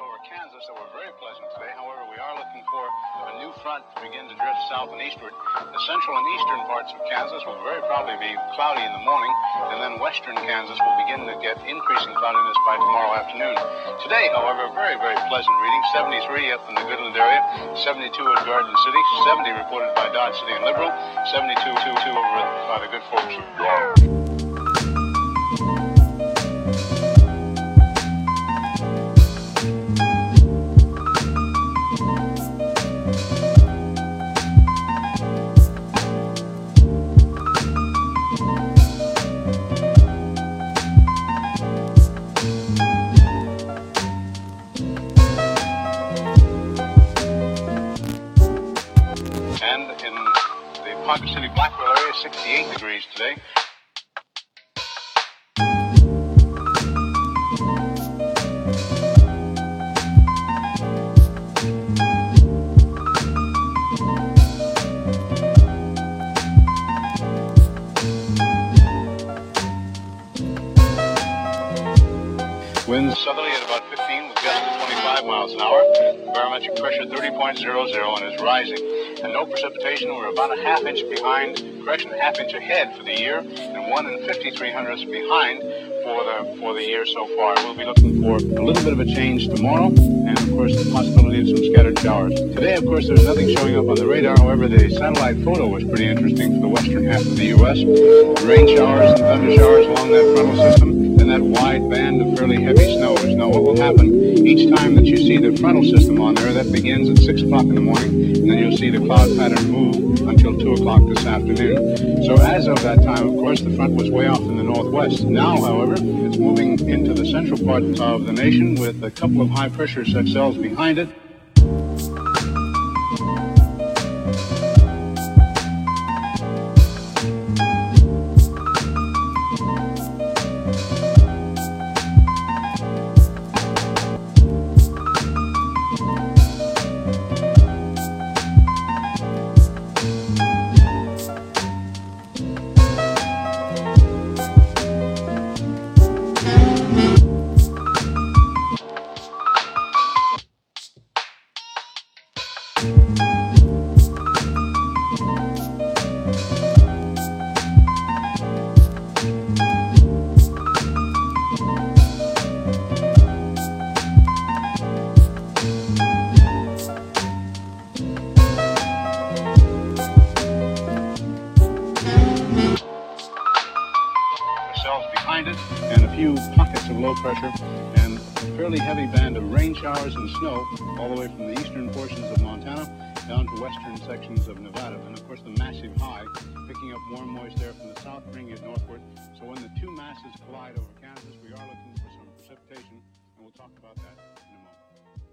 over Kansas that were very pleasant today. However, we are looking for a new front to begin to drift south and eastward. The central and eastern parts of Kansas will very probably be cloudy in the morning, and then western Kansas will begin to get increasing cloudiness by tomorrow afternoon. Today, however, very, very pleasant reading. 73 up in the Goodland area, 72 at Garden City, 70 reported by Dodge City and Liberal, 72 two, two over by the good folks of Dodge. The Ponca City Blackwell area, 68 degrees today. Winds southerly at about 25 miles an hour. Barometric pressure 30.00 and is rising. And no precipitation. We're about a half inch behind, correction, half inch ahead for the year, and one and 53 hundredths behind for the for the year so far. We'll be looking for a little bit of a change tomorrow, and of course the possibility of some scattered showers. Today, of course, there's nothing showing up on the radar. However, the satellite photo was pretty interesting for the western half of the U.S. Rain showers and thunder showers along that frontal system and that wide band of fairly heavy happen each time that you see the frontal system on there, that begins at 6 o'clock in the morning, and then you'll see the cloud pattern move until 2 o'clock this afternoon. So, as of that time, of course, the front was way off in the northwest. Now, however, it's moving into the central part of the nation with a couple of high pressure cells behind it. Behind it, and a few pockets of low pressure, and a fairly heavy band of rain showers and snow all the way from the eastern portions of Montana down to western sections of Nevada. And of course, the massive high picking up warm, moist air from the south, bringing it northward. So when the two masses collide over Kansas, we are looking for some precipitation, and we'll talk about that in a moment.